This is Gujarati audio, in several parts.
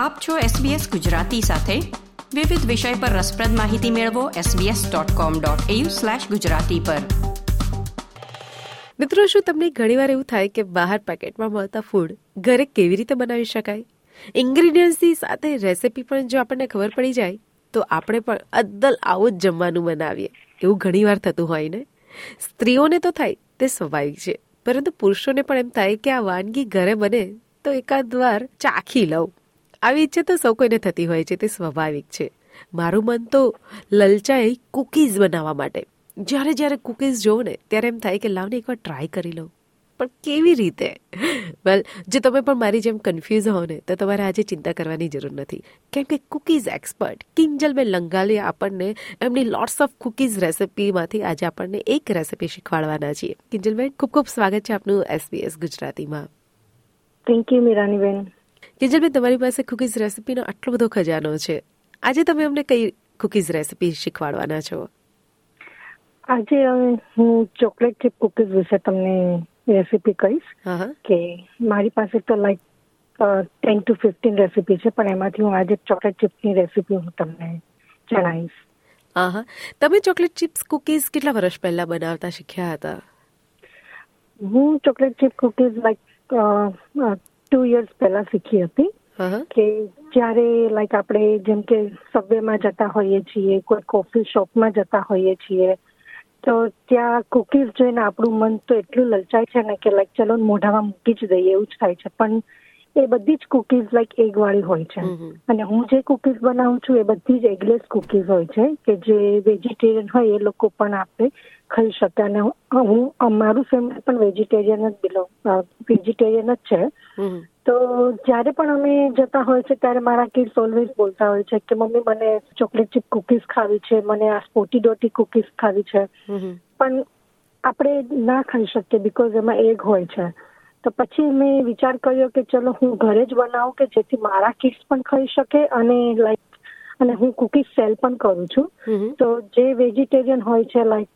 આપ છો SBS ગુજરાતી સાથે. વિવિધ વિષય પર રસપ્રદ માહિતી મેળવો sbs.com.au/gujarati પર. મિત્રો, શું તમને ઘણીવાર એવું થાય કે બહાર પેકેટમાં મળતા ફૂડ ઘરે કેવી રીતે બનાવી શકાય? ઇન્ગ્રેડિયન્ટ્સની સાથે રેસિપી પણ જો આપણને ખબર પડી જાય, તો આપણે પણ અદ્દલ આવું જ જમવાનું બનાવીએ. એવું ઘણીવાર થતું હોય ને? સ્ત્રીઓને તો થાય, તે સ્વાભાવિક છે. પરંતુ પુરુષોને પણ એમ થાય કે આ વાનગી ઘરે બને, તો એકાદ વાર ચાખી લઉં. આવી ઈચ્છા તો સૌ કોઈને થતી હોય છે, તે સ્વાભાવિક છે. મારું મન તો લલચાઈ કુકીઝ બનાવવા માટે. જ્યારે જ્યારે કુકીઝ જોઉં ને, ત્યારે એમ થાય કે લાવને એકવાર ટ્રાય કરી લઉં. પણ કેવી રીતે? વેલ જો તમે પણ મારી જેમ કન્ફ્યુઝ હો ને, તો તમારે આજે ચિંતા કરવાની જરૂર નથી. કેમ કે કુકીઝ એક્સપર્ટ કિંજલબેન લંગાલી આપણને, એમની લોટ્સ ઓફ કુકીઝ રેસિપીમાંથી આજે આપણને એક રેસિપી શીખવાડવાના છીએ. કિંજલબેન, ખૂબ ખૂબ સ્વાગત છે આપનું એસબીએસ ગુજરાતીમાં. થેન્ક યુ મીરાનીબેન. કિંજલબેન તમારી પાસે કુકીઝ રેસીપીનો આટલો બધો ખજાનો છે. આજે તમે અમને કઈ કુકીઝ રેસીપી શીખવાડવાના છો? આજે હું ચોકલેટ ચીપ કુકીઝ વિશે તમને રેસીપી કહીશ કે મારી પાસે તો like ten to fifteen recipe છે પણ એમાંથી હું આજે ચોકલેટ ચિપ્સની રેસીપી હું તમને જણાવીશ. હા તમે ચોકલેટ ચિપ્સ કુકીઝ કેટલા વર્ષ પહેલા બનાવતા શીખ્યા હતા? હું chocolate chip cookies like two years પહેલા શીખી હતી. કે જ્યારે લાઈક આપણે જેમ કે સબવેમાં જતા હોઈએ છીએ કોઈ કોફી શોપમાં જતા હોઈએ છીએ તો ત્યાં કુકીઝ જોઈને આપણું મન તો એટલું લલચાય છે ને કે લાઈક ચલો મોઢામાં મૂકી જ દઈએ એવું જ થાય છે. પણ એ બધી જ કુકીઝ લાઈક એગ વાળી હોય છે. અને હું જે કુકીઝ બનાવું છું એ બધી જ એગલેસ કુકીઝ હોય છે કે જે વેજીટેરિયન હોય એ લોકો પણ આપણે ખાઈ શકે. અને હું અમારું ફેમિલી પણ વેજીટેરિયન જ બિલોંગ વેજીટેરિયન જ છે. તો જ્યારે પણ અમે જતા હોય છે ત્યારે મારા કિડ્સ ઓલવેઝ બોલતા હોય છે કે મમ્મી મને ચોકલેટ ચીપ કુકીઝ ખાવી છે મને આ સ્પોટી ડોટી કુકીઝ ખાવી છે. પણ આપણે ના ખાઈ શકીએ બીકોઝ એમાં એગ હોય છે. તો પછી મેં વિચાર કર્યો કે ચલો હું ઘરે જ બનાવું કે જેથી મારા કિડ્સ પણ ખાઈ શકે અને લાઈક અને હું કુકીઝ સેલ પણ કરું છું. તો જે વેજીટેરિયન હોય છે લાઈક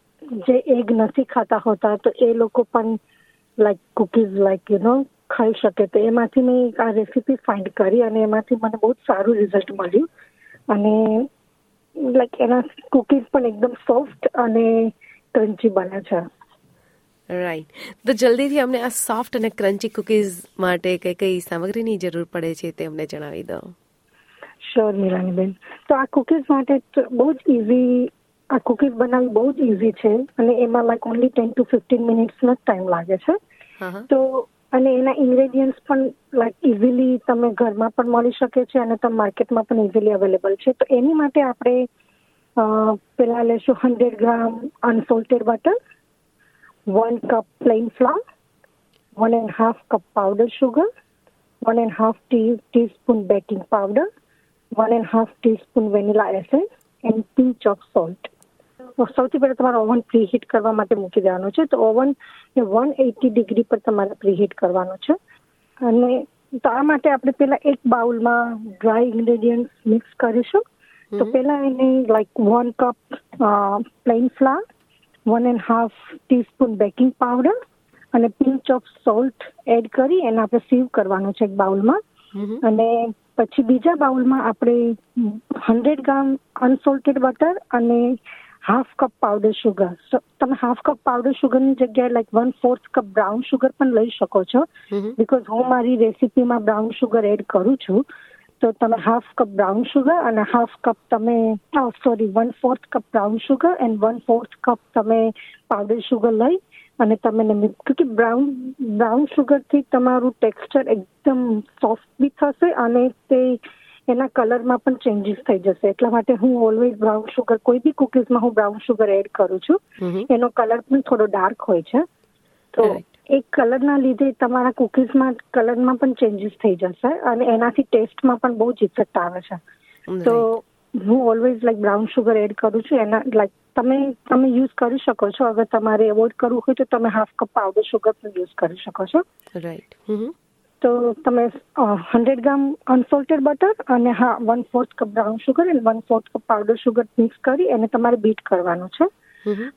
જે એગ નથી ખાતા હોતા તો એ લોકો પણ like cookies like you know ખાઈ શકે. તો એમાંથી મેં આ રેસીપી ફાઇન્ડ કરી અને એમાંથી મને બહુ સારું રિઝલ્ટ મળ્યું. અને લાઈક એના કુકીઝ પણ એકદમ સોફ્ટ અને ક્રન્ચી બને છે. રાઈટ તો જલ્દીથી અમને આ સોફ્ટ અને ક્રન્ચી કુકીઝ માટે કઈ કઈ સામગ્રીની જરૂર પડે છે તે અમને જણાવી દો. શ્યોર મીરાનીબેન. તો આ કુકીઝ માટે બહુ જ ઇઝી આ કુકીઝ બનાવવી બહુ જ ઇઝી છે અને એમાં like only ten to fifteen મિનિટ્સનો જ ટાઈમ લાગે છે. તો અને એના ઇન્ગ્રેડિયન્ટ્સ પણ લાઈક ઇઝીલી તમે ઘરમાં પણ મળી શકે છે અને તમે માર્કેટમાં પણ ઇઝીલી અવેલેબલ છે. તો એની માટે આપણે પેલા લેશું hundred gram unsalted butter one cup plain flour, one and a half cup powdered sugar, one and a half tea, teaspoon baking powder, one and a half teaspoon vanilla essence, and pinch of salt. સૌથી પહેલા તમારે ઓવન પ્રીહીટ કરવા માટે મૂકી દેવાનું છે તો ઓવન વન એટી ડિગ્રી પર તમારે પ્રીહીટ કરવાનું છે અને તો આ માટે આપણે પેલા એક બાઉલમાં ડ્રાય ઇન્ગ્રેડિયન્ટ મિક્સ કરીશું તો પેલા એને like one cup plain flour one and half teaspoon baking powder અને પિંચ ઓફ સોલ્ટ એડ કરી એને આપણે સીવ કરવાનું છે એક બાઉલમાં. અને પછી બીજા બાઉલમાં આપણે હંડ્રેડ ગ્રામ અનસોલ્ટેડ બટર અને હાફ કપ પાવડર શુગર તમે હાફ કપ પાવડર શુગરની જગ્યાએ like one fourth cup brown sugar પણ લઈ શકો છો. બીકોઝ હું મારી રેસીપીમાં બ્રાઉન શુગર એડ કરું છું. તો તમે હાફ કપ બ્રાઉન શુગર અને હાફ કપ તમે sorry one fourth cup brown sugar and one fourth cup તમે પાવડર શુગર લઈ અને તમે કે બ્રાઉન બ્રાઉન શુગરથી તમારું ટેક્સચર એકદમ સોફ્ટ બી થશે અને તે એના કલરમાં પણ ચેન્જીસ થઈ જશે એટલા માટે હું ઓલવેઝ બ્રાઉન શુગર કોઈ બી કુકીઝમાં હું બ્રાઉન શુગર એડ કરું છું એનો કલર પણ થોડો ડાર્ક હોય છે તો એક કલરના લીધે તમારા કુકીઝમાં કલરમાં પણ ચેન્જીસ થઈ જશે અને એનાથી ટેસ્ટમાં પણ બહુ જ ઇફેક્ટ આવે છે. તો હું always like brown sugar add કરું છું. એના લાઈક તમે તમે યુઝ કરી શકો છો. અગર તમારે એવોઇડ કરવું હોય તો તમે હાફ કપ પાવડર શુગર પણ યુઝ કરી શકો છો. રાઈટ તો તમે હંડ્રેડ ગ્રામ અનસોલ્ટેડ બટર અને હા one fourth cup brown sugar અને one fourth cup powder sugar mix કરી એને તમારે બીટ કરવાનું છે.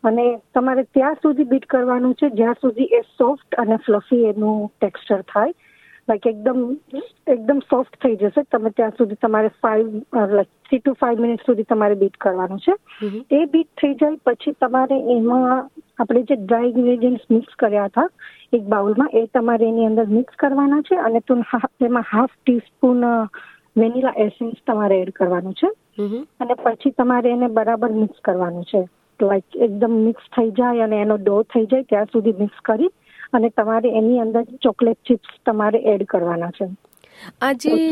અને તમારે ત્યાં સુધી બીટ કરવાનું છે જ્યાં સુધી એ સોફ્ટ અને ફ્લફી એનું ટેક્સચર થાય. લાઈક એકદમ એકદમ સોફ્ટ થઈ જશે તમે ત્યાં સુધી તમારે five like three to five minute સુધી તમારે બીટ કરવાનું છે. એ બીટ થઈ જાય પછી તમારે એમાં આપણે જે ડ્રાય ઇન્ગ્રેડિયન્ટ્સ મિક્સ કર્યા હતા એક બાઉલમાં એ તમારે એની અંદર મિક્સ કરવાના છે અને એમાં હાફ ટીસ્પૂન વેનીલા એસેન્સ તમારે એડ કરવાનું છે. અને પછી તમારે એને બરાબર મિક્સ કરવાનું છે. લાઈક એકદમ મિક્સ થઈ જાય અને એનો ડો થઈ જાય ત્યાં સુધી મિક્સ કરી અને તમારે એની અંદર ચોકલેટ ચિપ્સ તમારે એડ કરવાના છે. આ જે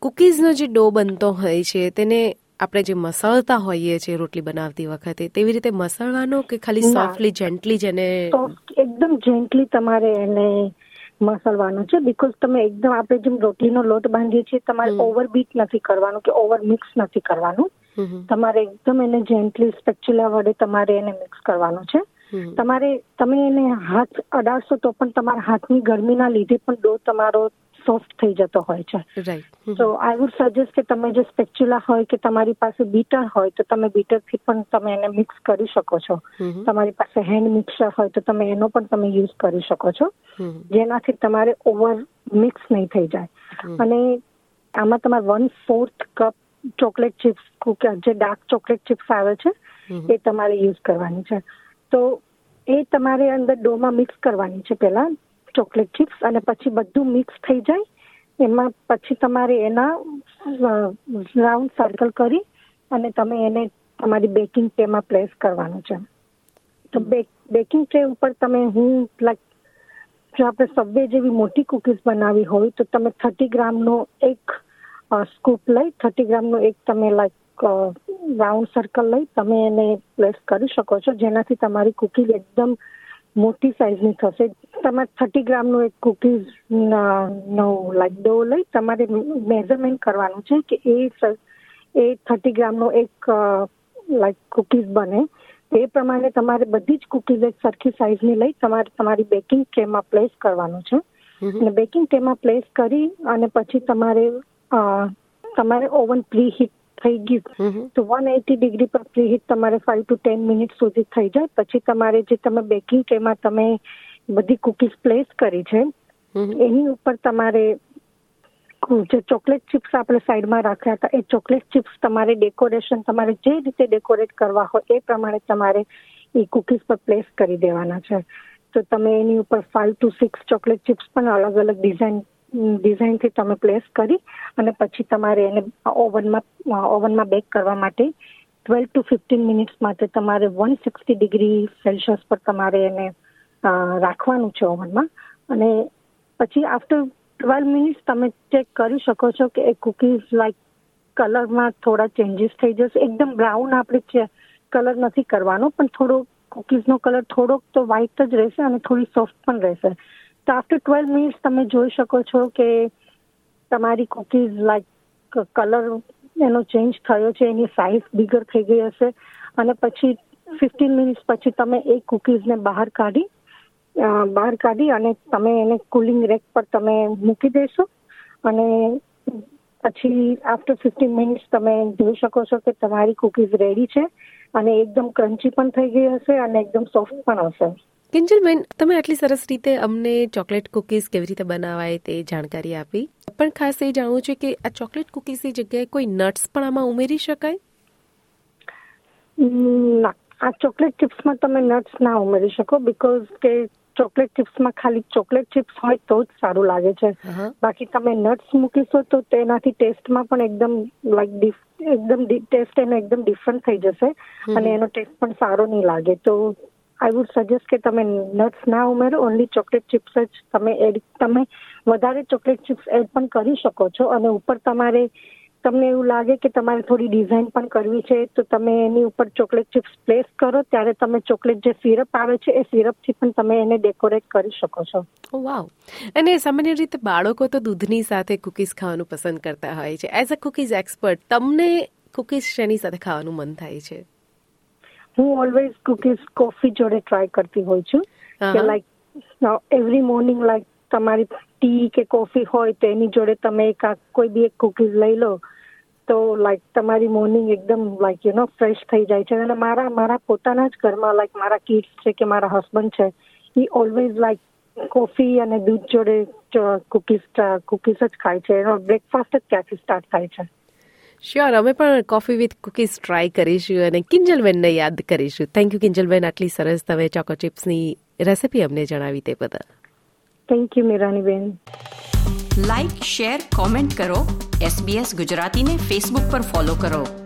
કુકીઝનો જે ડો બનતો હોય છે તેને આપણે જે મસળતા હોઈએ છીએ રોટલી બનાવતી વખતે તેવી રીતે મસળવાનો કે ખાલી સોફ્ટલી જેન્ટલી જેને એકદમ જેન્ટલી તમારે એને મસળવાનું છે બીકોઝ તમે એકદમ આપણે જેમ રોટલીનો લોટ બાંધીએ છીએ તમારે ઓવર બીટ નથી કરવાનું કે ઓવર મિક્સ નથી કરવાનું. તમારે એકદમ એને જેન્ટલી સ્પેચ્યુલા વડે તમારે એને મિક્સ કરવાનું છે. તમારે તમે એને હાથ અડાડશો તો પણ તમારા હાથની ગરમીના લીધે પણ ડો તમારો સોફ્ટ થઈ જતો હોય છે. તો આઈ વુડ સજેસ્ટ કે તમે જે સ્પેચ્યુલા હોય કે તમારી પાસે બીટર હોય તો તમે બીટરથી પણ તમે એને મિક્સ કરી શકો છો. તમારી પાસે હેન્ડ મિક્સર હોય તો તમે એનો પણ તમે યુઝ કરી શકો છો. જેનાથી તમારે ઓવર મિક્સ નહીં થઈ જાય. અને આમાં તમારે one fourth cup chocolate chips જે ડાર્ક ચોકલેટ ચિપ્સ આવે છે એ તમારે યુઝ કરવાની છે. તો એ તમારે અંદર ડોમાં મિક્સ કરવાની છે પહેલા ચોકલેટ ચિપ્સ અને પછી બધું મિક્સ થઈ જાય એમાં પછી તમારે એના રાઉન્ડ સર્કલ કરી અને તમે એને તમારી બેકિંગ ટ્રેમાં પ્લેસ કરવાનું છે. તો બેકિંગ ટ્રે ઉપર તમે હું લાઈક જો આપણે સબવે જેવી મોટી કુકીઝ બનાવી હોય તો તમે થર્ટી ગ્રામનો એક સ્કૂપ લઈ થર્ટી ગ્રામનો એક તમે લાઈક રાઉન્ડ સર્કલ લઈ તમે એને પ્લેસ કરી શકો છો. જેનાથી તમારી કુકીઝ એકદમ મોટી સાઇઝની થશે. તમારે થર્ટી ગ્રામનું એક કુકીઝ નો લાઈક ડો લઈ તમારે મેઝરમેન્ટ કરવાનું છે કે એ એ થર્ટી ગ્રામનો એક લાઈક કુકીઝ બને. એ પ્રમાણે તમારે બધી જ કુકીઝ એક સરખી સાઇઝની લઈ તમારે તમારી બેકિંગ ટ્રેમાં પ્લેસ કરવાનું છે. અને બેકિંગ ટ્રેમાં પ્લેસ કરી અને પછી તમારે તમારે ઓવન પ્રી હીટ થઈ ગયું તો વન એટી ડિગ્રી પર પ્રીહીટ તમારે ફાઈવ ટુ ટેન મિનિટ સુધી થઈ જાય. પછી તમારે જે તમે બેકિંગ ટ્રેમાં તમે બધી કુકીઝ પ્લેસ કરી છે. એની ઉપર તમારે જે ચોકલેટ ચિપ્સ આપણે સાઈડમાં રાખ્યા હતા એ ચોકલેટ ચિપ્સ તમારે ડેકોરેશન તમારે જે રીતે ડેકોરેટ કરવા હોય એ પ્રમાણે તમારે એ કુકીઝ પર પ્લેસ કરી દેવાના છે. તો તમે એની ઉપર five to six chocolate chips પણ અલગ અલગ ડિઝાઇન ડિઝાઇનથી તમે પ્લેસ કરી અને પછી તમારે એને ઓવનમાં ઓવનમાં બેક કરવા માટે ટ્વેલ્વ ટુ ફિફ્ટીન મિનિટ્સ માટે તમારે વન સિક્સટી ડિગ્રી સેલ્સિયસ પર તમારે એને રાખવાનું છે ઓવનમાં. અને પછી આફ્ટર ટ્વેલ્વ મિનિટ્સ તમે ચેક કરી શકો છો કે એ કુકીઝ લાઈક કલરમાં થોડા ચેન્જીસ થઈ જશે. એકદમ બ્રાઉન આપણે કલર નથી કરવાનો, પણ થોડો કુકીઝનો કલર થોડોક તો વ્હાઇટ જ રહેશે અને થોડી સોફ્ટ પણ રહેશે. તો આફ્ટર ટ્વેલ્વ મિનિટ્સ તમે જોઈ શકો છો કે તમારી કુકીઝ લાઈક કલર એનો ચેન્જ થયો છે, એની સાઇઝ બિગર થઈ ગઈ હશે. અને પછી ફિફ્ટીન મિનિટ્સ પછી તમે એ કુકીઝને બહાર કાઢી બહાર કાઢી અને તમે એને કુલિંગ રેક પર તમે મૂકી દેશો. અને પછી આફ્ટર ફિફ્ટીન મિનિટ્સ તમે જોઈ શકો છો કે તમારી કુકીઝ રેડી છે અને એકદમ ક્રન્ચી પણ થઈ ગઈ હશે અને એકદમ સોફ્ટ પણ હશે. કિંજલબેન તમે આટલી સરસ રીતે અમને ચોકલેટ કુકીઝ કેવી રીતે બનાવાય તે જાણકારી આપી. પણ ખાસ એ જાણવું છે કે આ ચોકલેટ કુકીઝની જગ્યાએ કોઈ નટ્સ પણ આમાં ઉમેરી શકાય? ના આ ચોકલેટ ચિપ્સમાં તમે નટ્સ ના ઉમેરી શકો બીકોઝ કે ચોકલેટ ચિપ્સમાં ખાલી ચોકલેટ ચિપ્સ હોય તો જ સારું લાગે છે. બાકી તમે નટ્સ મૂકીશો તો તેનાથી ટેસ્ટમાં પણ એકદમ લાઈક એકદમ ટેસ્ટ એનો એકદમ ડિફરન્ટ થઈ જશે અને એનો ટેસ્ટ પણ સારો નહીં લાગે. તો આઈ વુડ સજેસ્ટ કે તમે નટ્સ ના ઉમેરો ઓનલી ચોકલેટ ચિપ્સ જ તમે એડ તમે વધારે ચોકલેટ ચિપ્સ એડ પણ કરી શકો છો. અને ઉપર તમારે, તમને એવું લાગે કે તમારે થોડી ડિઝાઇન પણ કરવી છે, તો તમે એની ઉપર ચોકલેટ ચિપ્સ પ્લેસ કરો. ત્યારે તમે ચોકલેટ જે સિરપ આવે છે, એ સિરપથી પણ તમે એને ડેકોરેટ કરી શકો છો. વાવ અને સામાન્ય રીતે બાળકો તો દૂધની સાથે કુકીઝ ખાવાનું પસંદ કરતા હોય છે. એઝ અ કુકીઝ એક્સપર્ટ તમને કુકીઝ શેની સાથે ખાવાનું મન થાય છે? હું ઓલવેઝ કુકીઝ કોફી જોડે ટ્રાય કરતી હોઉં છું. કે લાઈક એવરી મોર્નિંગ લાઈક તમારી ટી કે કોફી હોય તો એની જોડે તમે એક કોઈ બી એક કુકીઝ લઈ લો તો લાઈક તમારી મોર્નિંગ એકદમ લાઈક યુ નો ફ્રેશ થઈ જાય છે. અને મારા મારા પોતાના જ ઘરમાં લાઈક મારા કિડ્સ છે કે મારા હસબન્ડ છે એ ઓલવેઝ લાઈક કોફી અને દૂધ જોડે કુકીઝ કુકીઝ જ ખાય છે. એનો બ્રેકફાસ્ટ જ ત્યાંથી સ્ટાર્ટ થાય છે. શ્યોર અમે પણ કોફી વિથ કુકીઝ ટ્રાય કરીશું અને કિંજલબેનને યાદ કરીશું. થેન્ક યુ કિંજલબેન આટલી સરસ તમે ચોકો ચિપ્સની રેસીપી અમને જણાવી તે બદલ. થેન્ક યુ મીરાનીબેન લાઇક શેર કોમેન્ટ કરો. એસબીએસ ગુજરાતીને ફેસબુક પર ફોલો કરો.